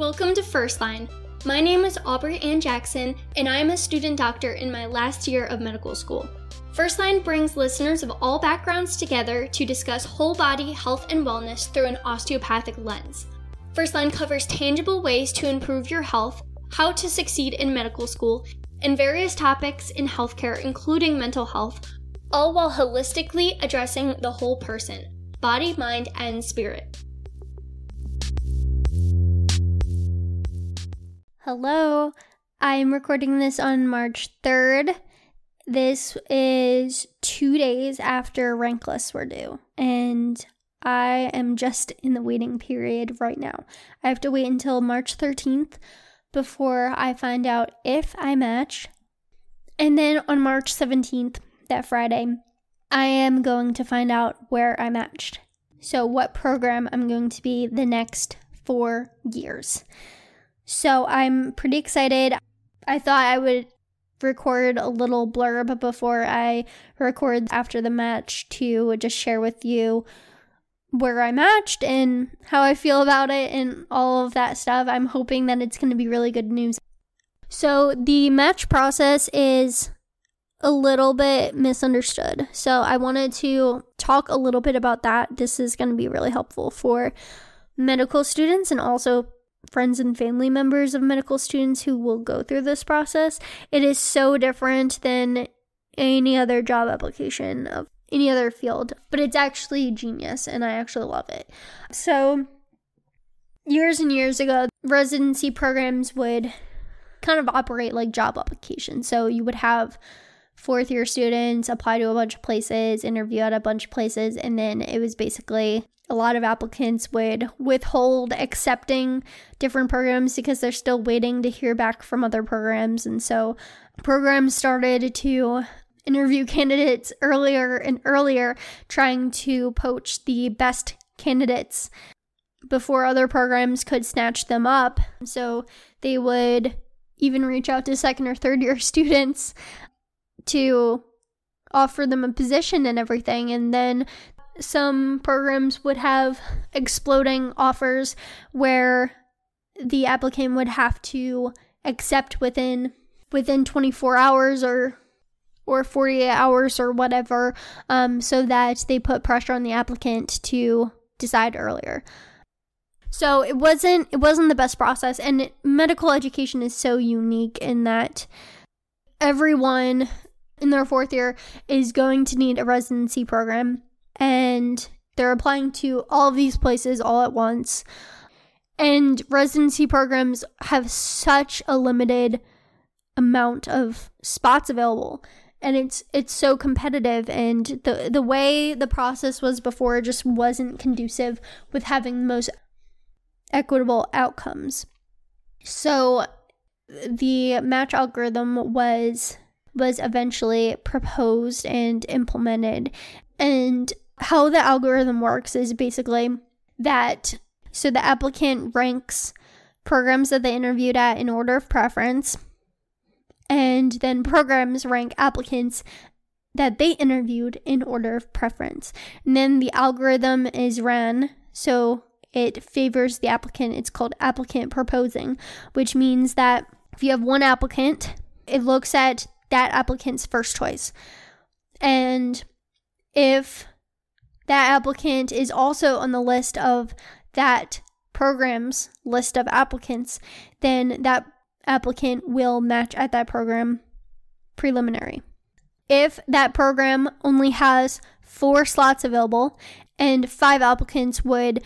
Welcome to First Line. My name is Aubrey Ann Jackson, and I am a student doctor in my last year of medical school. First Line brings listeners of all backgrounds together to discuss whole body health and wellness through an osteopathic lens. First Line covers tangible ways to improve your health, how to succeed in medical school, and various topics in healthcare, including mental health, all while holistically addressing the whole person body, mind, and spirit. Hello, I'm recording this on March 3rd. This is two days after rank lists were due, and I am just in the waiting period right now. I have to wait until March 13th before I find out if I match. And then on March 17th, that Friday, I am going to find out where I matched. So, what program I'm going to be the next four years. So, I'm pretty excited. I thought I would record a little blurb before I record after the match to just share with you where I matched and how I feel about it and all of that stuff. I'm hoping that it's going to be really good news. So, the match process is a little bit misunderstood. So, I wanted to talk a little bit about that. This is going to be really helpful for medical students and also friends and family members of medical students who will go through this process. It is so different than any other job application of any other field, but it's actually genius and I actually love it. So, years and years ago, residency programs would kind of operate like job applications. So, you would have fourth year students apply to a bunch of places, interview at a bunch of places, and then it was basically a lot of applicants would withhold accepting different programs because they're still waiting to hear back from other programs. And so programs started to interview candidates earlier and earlier, trying to poach the best candidates before other programs could snatch them up. So they would even reach out to second or third year students to offer them a position and everything. And then some programs would have exploding offers where the applicant would have to accept within within 24 hours or or 48 hours or whatever um, so that they put pressure on the applicant to decide earlier. So it wasn't it wasn't the best process and medical education is so unique in that everyone in their fourth year is going to need a residency program and they're applying to all of these places all at once. And residency programs have such a limited amount of spots available and it's it's so competitive and the the way the process was before just wasn't conducive with having the most equitable outcomes. So the match algorithm was was eventually proposed and implemented and how the algorithm works is basically that so the applicant ranks programs that they interviewed at in order of preference and then programs rank applicants that they interviewed in order of preference. And then the algorithm is ran so it favors the applicant. It's called applicant proposing, which means that if you have one applicant, it looks at that applicant's first choice. And if that applicant is also on the list of that program's list of applicants, then that applicant will match at that program preliminary. If that program only has four slots available and five applicants would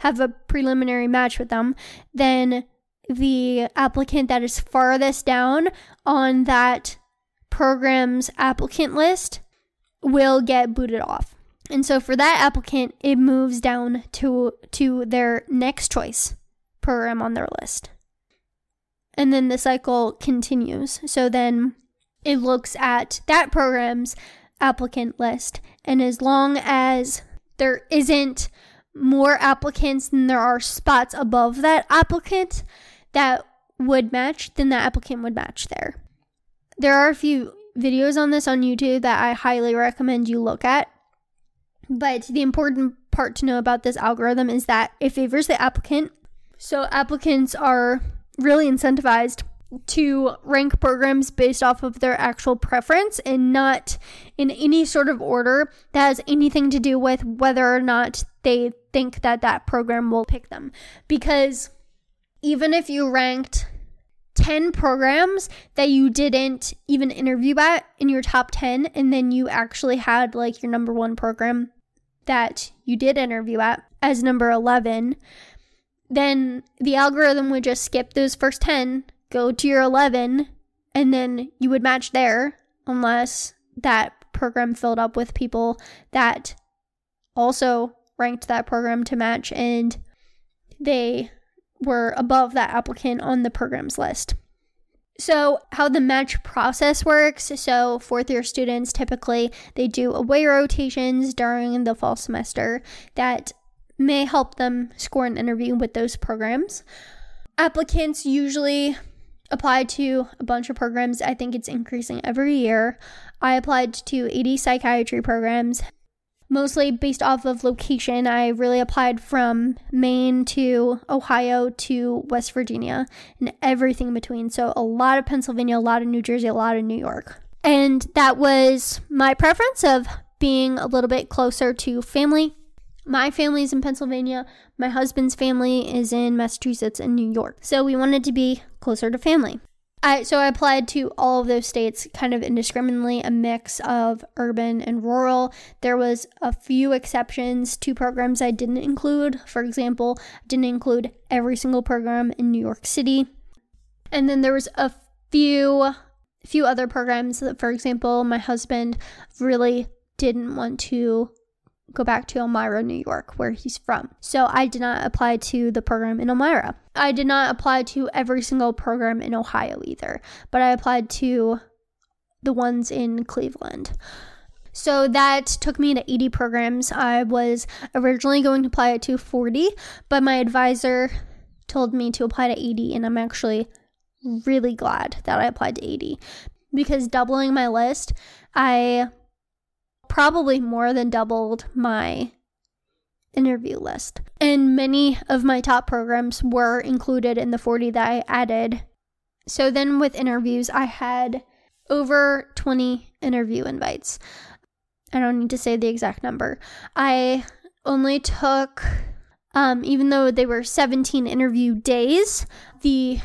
have a preliminary match with them, then the applicant that is farthest down on that program's applicant list will get booted off. And so for that applicant, it moves down to to their next choice program on their list. And then the cycle continues. So then it looks at that program's applicant list and as long as there isn't more applicants than there are spots above that applicant that would match, then that applicant would match there. There are a few videos on this on YouTube that I highly recommend you look at. But the important part to know about this algorithm is that it favors the applicant So applicants are really incentivized to rank programs based off of their actual preference and not in any sort of order that has anything to do with whether or not they think that that program will pick them. Because even if you ranked 10 programs that you didn't even interview at in your top 10, and then you actually had like your number one program that you did interview at as number 11, then the algorithm would just skip those first 10, go to your 11, and then you would match there unless that program filled up with people that also ranked that program to match and they were above that applicant on the programs list. So, how the match process works so, fourth year students typically they do away rotations during the fall semester that may help them score an interview with those programs. Applicants usually apply to a bunch of programs. I think it's increasing every year. I applied to 80 psychiatry programs, mostly based off of location. I really applied from Maine to Ohio to West Virginia and everything in between. So, a lot of Pennsylvania, a lot of New Jersey, a lot of New York. And that was my preference of being a little bit closer to family my family is in Pennsylvania. My husband's family is in Massachusetts and New York. So we wanted to be closer to family. I, so I applied to all of those states kind of indiscriminately, a mix of urban and rural. There was a few exceptions to programs I didn't include. For example, didn't include every single program in New York City. And then there was a few few other programs that for example, my husband really didn't want to go back to Elmira, New York, where he's from. So I did not apply to the program in Elmira. I did not apply to every single program in Ohio either, but I applied to the ones in Cleveland. So that took me to 80 programs. I was originally going to apply to 40, but my advisor told me to apply to 80, and I'm actually really glad that I applied to 80 because doubling my list, I probably more than doubled my interview list. And many of my top programs were included in the 40 that I added. So then with interviews, I had over 20 interview invites. I don't need to say the exact number. I only took, um, even though they were 17 interview days, the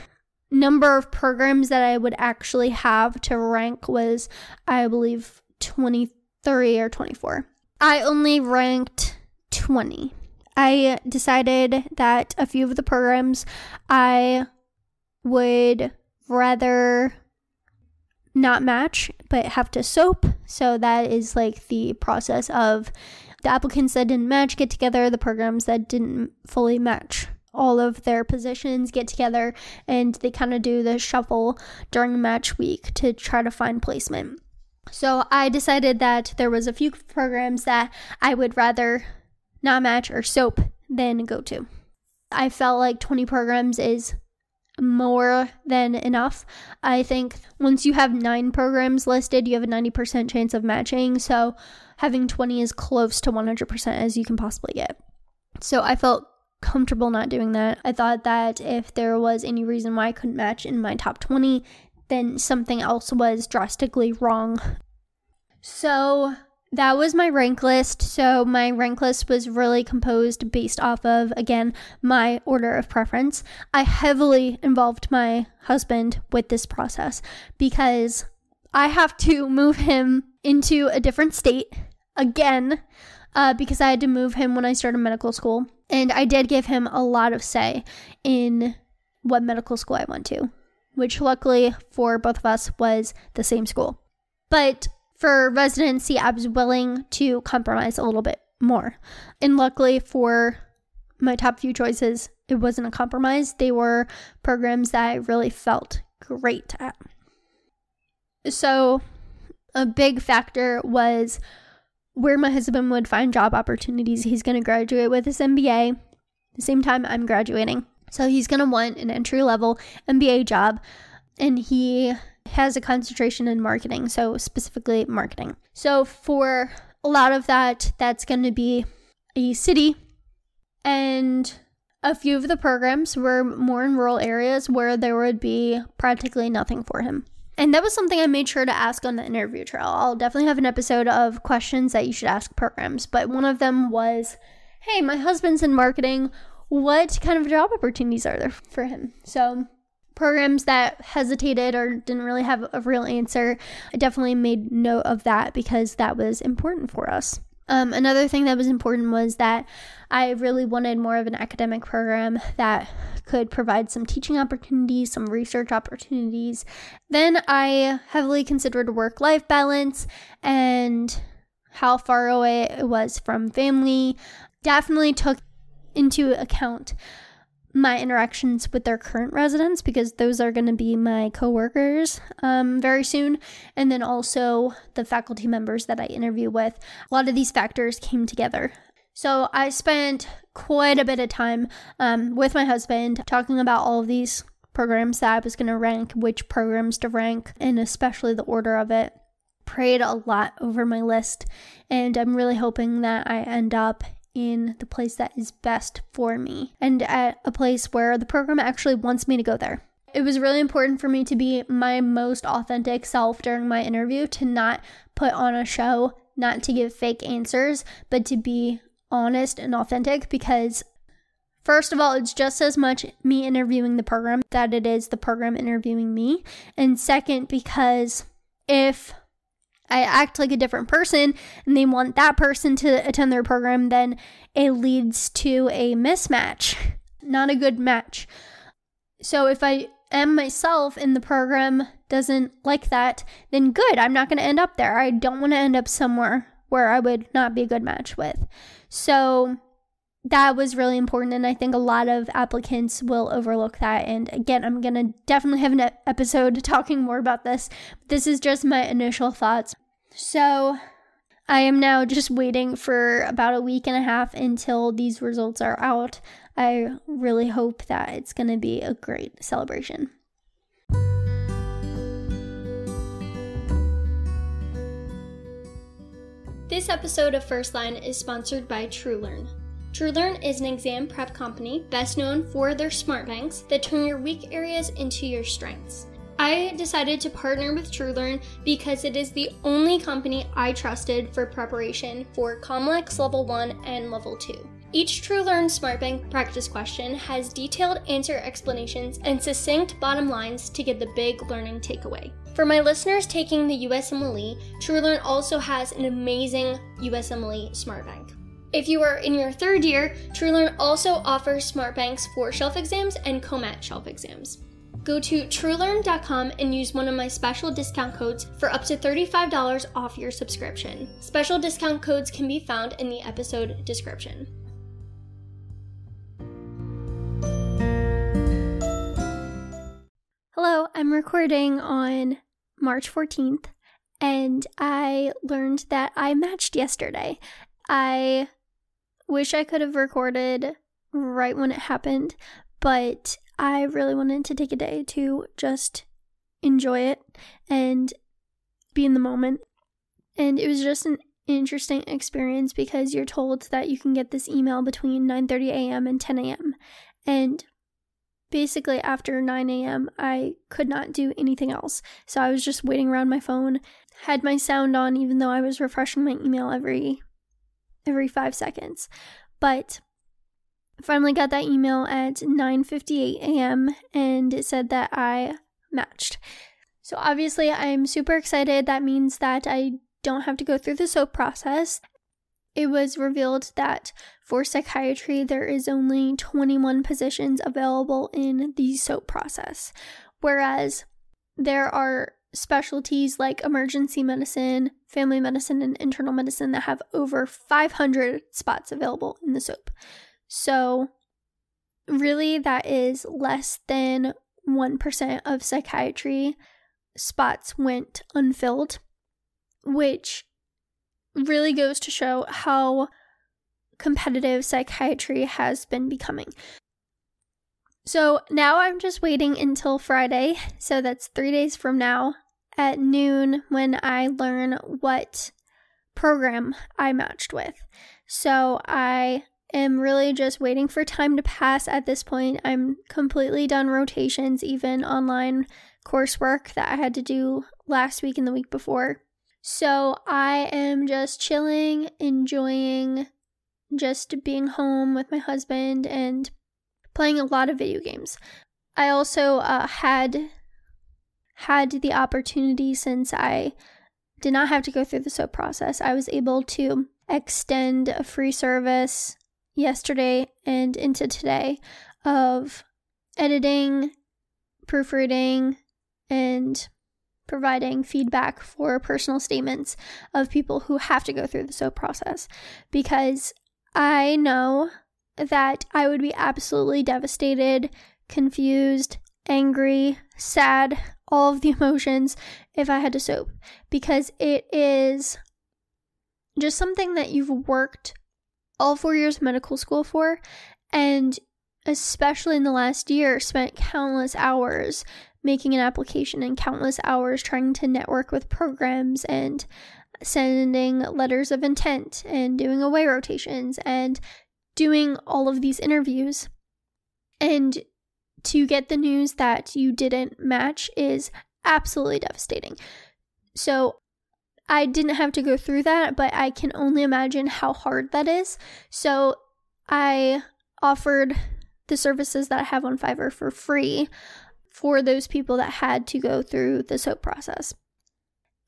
number of programs that I would actually have to rank was, I believe, 20 3 or 24. I only ranked 20. I decided that a few of the programs I would rather not match but have to soap. So that is like the process of the applicants that didn't match get together, the programs that didn't fully match all of their positions get together and they kind of do the shuffle during match week to try to find placement. So I decided that there was a few programs that I would rather not match or soap than go to. I felt like 20 programs is more than enough. I think once you have nine programs listed, you have a 90% chance of matching. So having 20 is close to 100% as you can possibly get. So I felt comfortable not doing that. I thought that if there was any reason why I couldn't match in my top 20, then something else was drastically wrong. So that was my rank list. So my rank list was really composed based off of, again, my order of preference. I heavily involved my husband with this process because I have to move him into a different state again uh, because I had to move him when I started medical school. And I did give him a lot of say in what medical school I went to which luckily for both of us was the same school. But for residency, I was willing to compromise a little bit more. And luckily for my top few choices, it wasn't a compromise. They were programs that I really felt great at. So, a big factor was where my husband would find job opportunities. He's going to graduate with his MBA, the same time I'm graduating. So he's going to want an entry level MBA job and he has a concentration in marketing, so specifically marketing. So for a lot of that, that's going to be a city and a few of the programs were more in rural areas where there would be practically nothing for him. And that was something I made sure to ask on the interview trail. I'll definitely have an episode of questions that you should ask programs, but one of them was Hey, my husband's in marketing. What kind of job opportunities are there for him? So, programs that hesitated or didn't really have a real answer, I definitely made note of that because that was important for us. Um, another thing that was important was that I really wanted more of an academic program that could provide some teaching opportunities, some research opportunities. Then I heavily considered work life balance and how far away it was from family. Definitely took into account my interactions with their current residents because those are going to be my coworkers um, very soon, and then also the faculty members that I interview with. A lot of these factors came together. So I spent quite a bit of time um, with my husband talking about all of these programs that I was going to rank, which programs to rank, and especially the order of it. Prayed a lot over my list, and I'm really hoping that I end up in the place that is best for me and at a place where the program actually wants me to go there. It was really important for me to be my most authentic self during my interview, to not put on a show, not to give fake answers, but to be honest and authentic because First of all, it's just as much me interviewing the program that it is the program interviewing me. And second, because if I act like a different person and they want that person to attend their program, then it leads to a mismatch, not a good match. So if I am myself and the program doesn't like that, then good, I'm not going to end up there. I don't want to end up somewhere where I would not be a good match with. So that was really important and i think a lot of applicants will overlook that. And again i'm going to definitely have an episode talking more about this. This is just my initial thoughts. So i am now just waiting for about a week and a half until these results are out. I really hope that it's going to be a great celebration. This episode of First Line is sponsored by TrueLearn. TrueLearn is an exam prep company best known for their smart banks that turn your weak areas into your strengths. I decided to partner with TrueLearn because it is the only company I trusted for preparation for COMLEX Level 1 and Level 2. Each TrueLearn SmartBank practice question has detailed answer explanations and succinct bottom lines to get the big learning takeaway. For my listeners taking the USMLE, TrueLearn also has an amazing USMLE SmartBank. If you are in your third year, TrueLearn also offers smart banks for shelf exams and COMAT shelf exams. Go to truelearn.com and use one of my special discount codes for up to $35 off your subscription. Special discount codes can be found in the episode description. Hello, I'm recording on March 14th and I learned that I matched yesterday. I wish I could have recorded right when it happened, but I really wanted to take a day to just enjoy it and be in the moment. And it was just an interesting experience because you're told that you can get this email between 9:30 a.m. and 10 a.m. and basically after 9 a.m. I could not do anything else. So I was just waiting around my phone, had my sound on even though I was refreshing my email every every five seconds. But finally got that email at 9:58 a.m. and it said that I matched. So obviously I'm super excited. That means that I don't have to go through the SOAP process. It was revealed that for psychiatry there is only 21 positions available in the SOAP process, whereas there are specialties like emergency medicine, family medicine, and internal medicine that have over 500 spots available in the SOAP. So, really, that is less than 1% of psychiatry spots went unfilled, which really goes to show how competitive psychiatry has been becoming. So now I'm just waiting until Friday, so that's three days from now, at noon when I learn what program I matched with. So I am really just waiting for time to pass at this point. I'm completely done rotations, even online coursework that I had to do last week and the week before. So I am just chilling, enjoying just being home with my husband and playing a lot of video games. I also uh, had had the opportunity since I did not have to go through the SOAP process. I was able to extend a free service yesterday and into today of editing, proofreading, and providing feedback for personal statements of people who have to go through the SOAP process because I know that I would be absolutely devastated, confused, angry, sad, all of the emotions if I had to SOAP because it is just something that you've worked all four years of medical school for and especially in the last year spent countless hours making an application and countless hours trying to network with programs and sending letters of intent and doing away rotations and doing all of these interviews. And to get the news that you didn't match is absolutely devastating. So I didn't have to go through that, but I can only imagine how hard that is. So I offered the services that I have on Fiverr for free for those people that had to go through the SOAP process.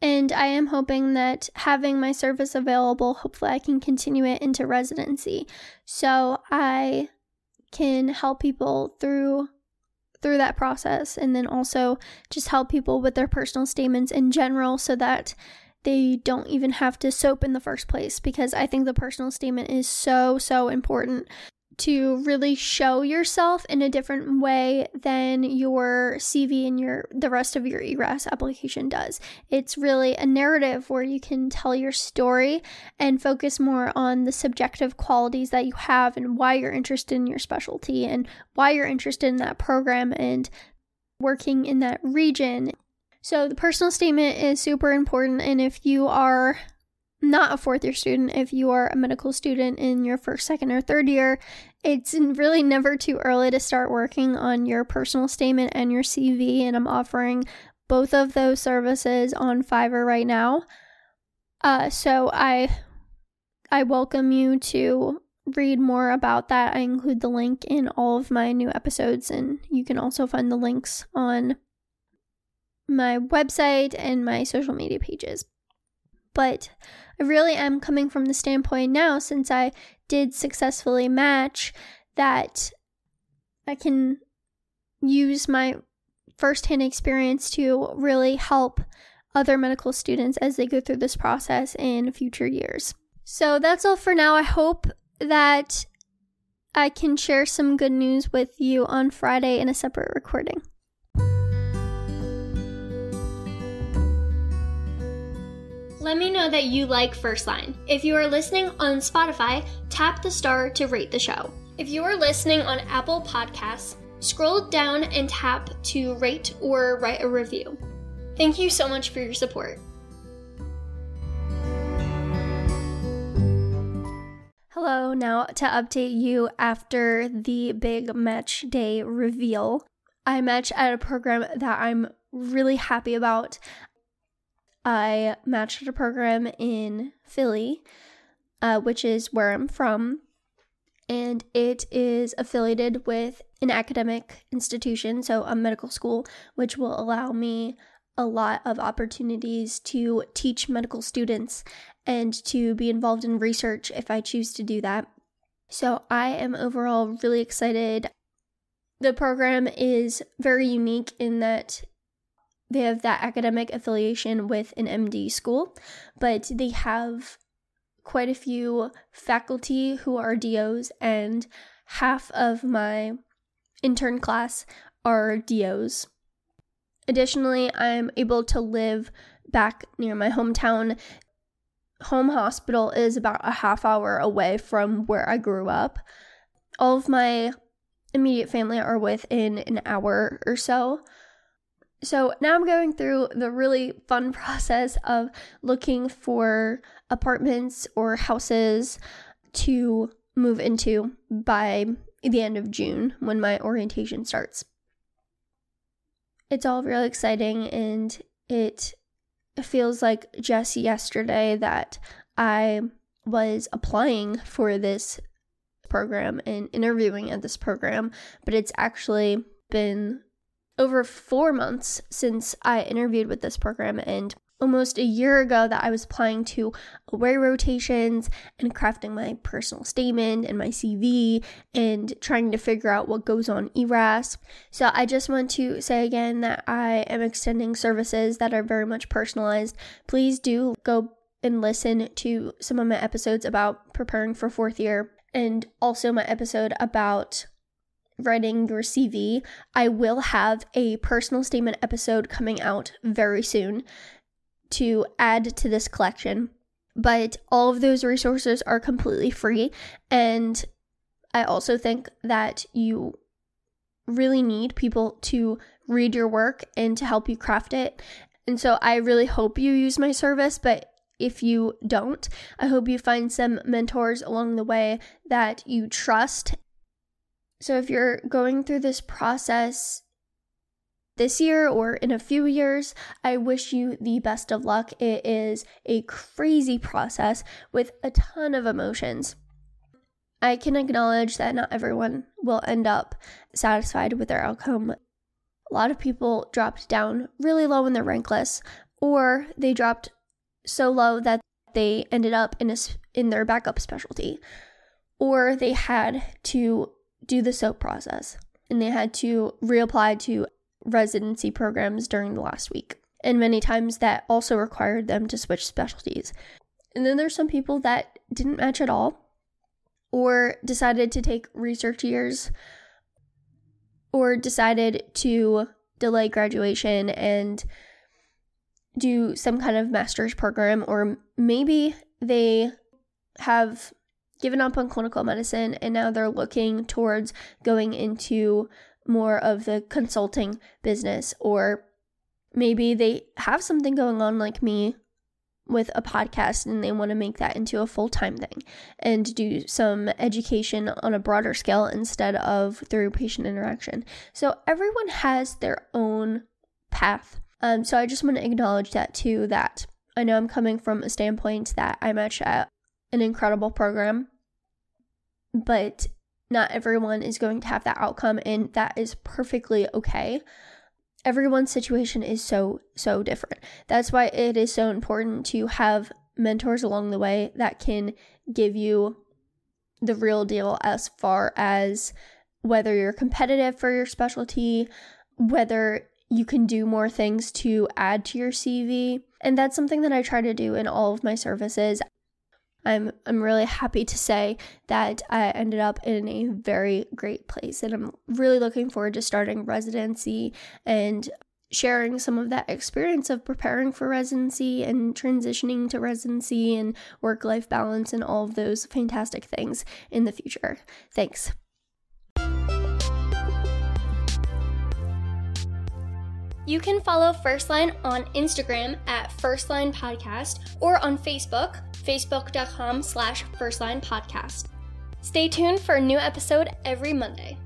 And I am hoping that having my service available, hopefully, I can continue it into residency. So I can help people through through that process and then also just help people with their personal statements in general so that they don't even have to soap in the first place because I think the personal statement is so, so important to really show yourself in a different way than your CV and your the rest of your ERAS application does. It's really a narrative where you can tell your story and focus more on the subjective qualities that you have and why you're interested in your specialty and why you're interested in that program and working in that region. So the personal statement is super important and if you are not a fourth year student, if you are a medical student in your first, second, or third year, it's really never too early to start working on your personal statement and your CV. And I'm offering both of those services on Fiverr right now. Uh, so I I welcome you to read more about that. I include the link in all of my new episodes, and you can also find the links on my website and my social media pages. But I really am coming from the standpoint now, since I did successfully match, that I can use my firsthand experience to really help other medical students as they go through this process in future years. So that's all for now. I hope that I can share some good news with you on Friday in a separate recording. Let me know that you like First Line. If you are listening on Spotify, tap the star to rate the show. If you are listening on Apple Podcasts, scroll down and tap to rate or write a review. Thank you so much for your support. Hello, now to update you after the big match day reveal. I match at a program that I'm really happy about. I matched at a program in Philly, uh, which is where I'm from, and it is affiliated with an academic institution, so a medical school, which will allow me a lot of opportunities to teach medical students and to be involved in research if I choose to do that. So I am overall really excited. The program is very unique in that they have that academic affiliation with an MD school, but they have quite a few faculty who are DOs, and half of my intern class are DOs. Additionally, I'm able to live back near my hometown. Home hospital is about a half hour away from where I grew up. All of my immediate family are within an hour or so. So now I'm going through the really fun process of looking for apartments or houses to move into by the end of June when my orientation starts. It's all really exciting and it feels like just yesterday that I was applying for this program and interviewing at this program, but it's actually been over four months since I interviewed with this program and almost a year ago that I was applying to away rotations and crafting my personal statement and my CV and trying to figure out what goes on ERAS. So I just want to say again that I am extending services that are very much personalized. Please do go and listen to some of my episodes about preparing for fourth year and also my episode about writing your CV. I will have a personal statement episode coming out very soon to add to this collection. But all of those resources are completely free. And I also think that you really need people to read your work and to help you craft it. And so I really hope you use my service, but if you don't, I hope you find some mentors along the way that you trust. So if you're going through this process this year or in a few years, I wish you the best of luck. It is a crazy process with a ton of emotions. I can acknowledge that not everyone will end up satisfied with their outcome. A lot of people dropped down really low in their rank list, or they dropped so low that they ended up in a, in their backup specialty, or they had to do the SOAP process and they had to reapply to residency programs during the last week. And many times that also required them to switch specialties. And then there's some people that didn't match at all or decided to take research years or decided to delay graduation and do some kind of master's program, or maybe they have given up on clinical medicine and now they're looking towards going into more of the consulting business, or maybe they have something going on like me with a podcast and they want to make that into a full time thing and do some education on a broader scale instead of through patient interaction. So everyone has their own path. Um, so I just want to acknowledge that too, that I know I'm coming from a standpoint that I'm at an incredible program, but not everyone is going to have that outcome, and that is perfectly okay. Everyone's situation is so, so different. That's why it is so important to have mentors along the way that can give you the real deal as far as whether you're competitive for your specialty, whether you can do more things to add to your CV. And that's something that I try to do in all of my services. I'm I'm really happy to say that I ended up in a very great place and I'm really looking forward to starting residency and sharing some of that experience of preparing for residency and transitioning to residency and work life balance and all of those fantastic things in the future. Thanks. You can follow First Line on Instagram at First Line Podcast or on Facebook, facebook.com slash First Line Podcast. Stay tuned for a new episode every Monday.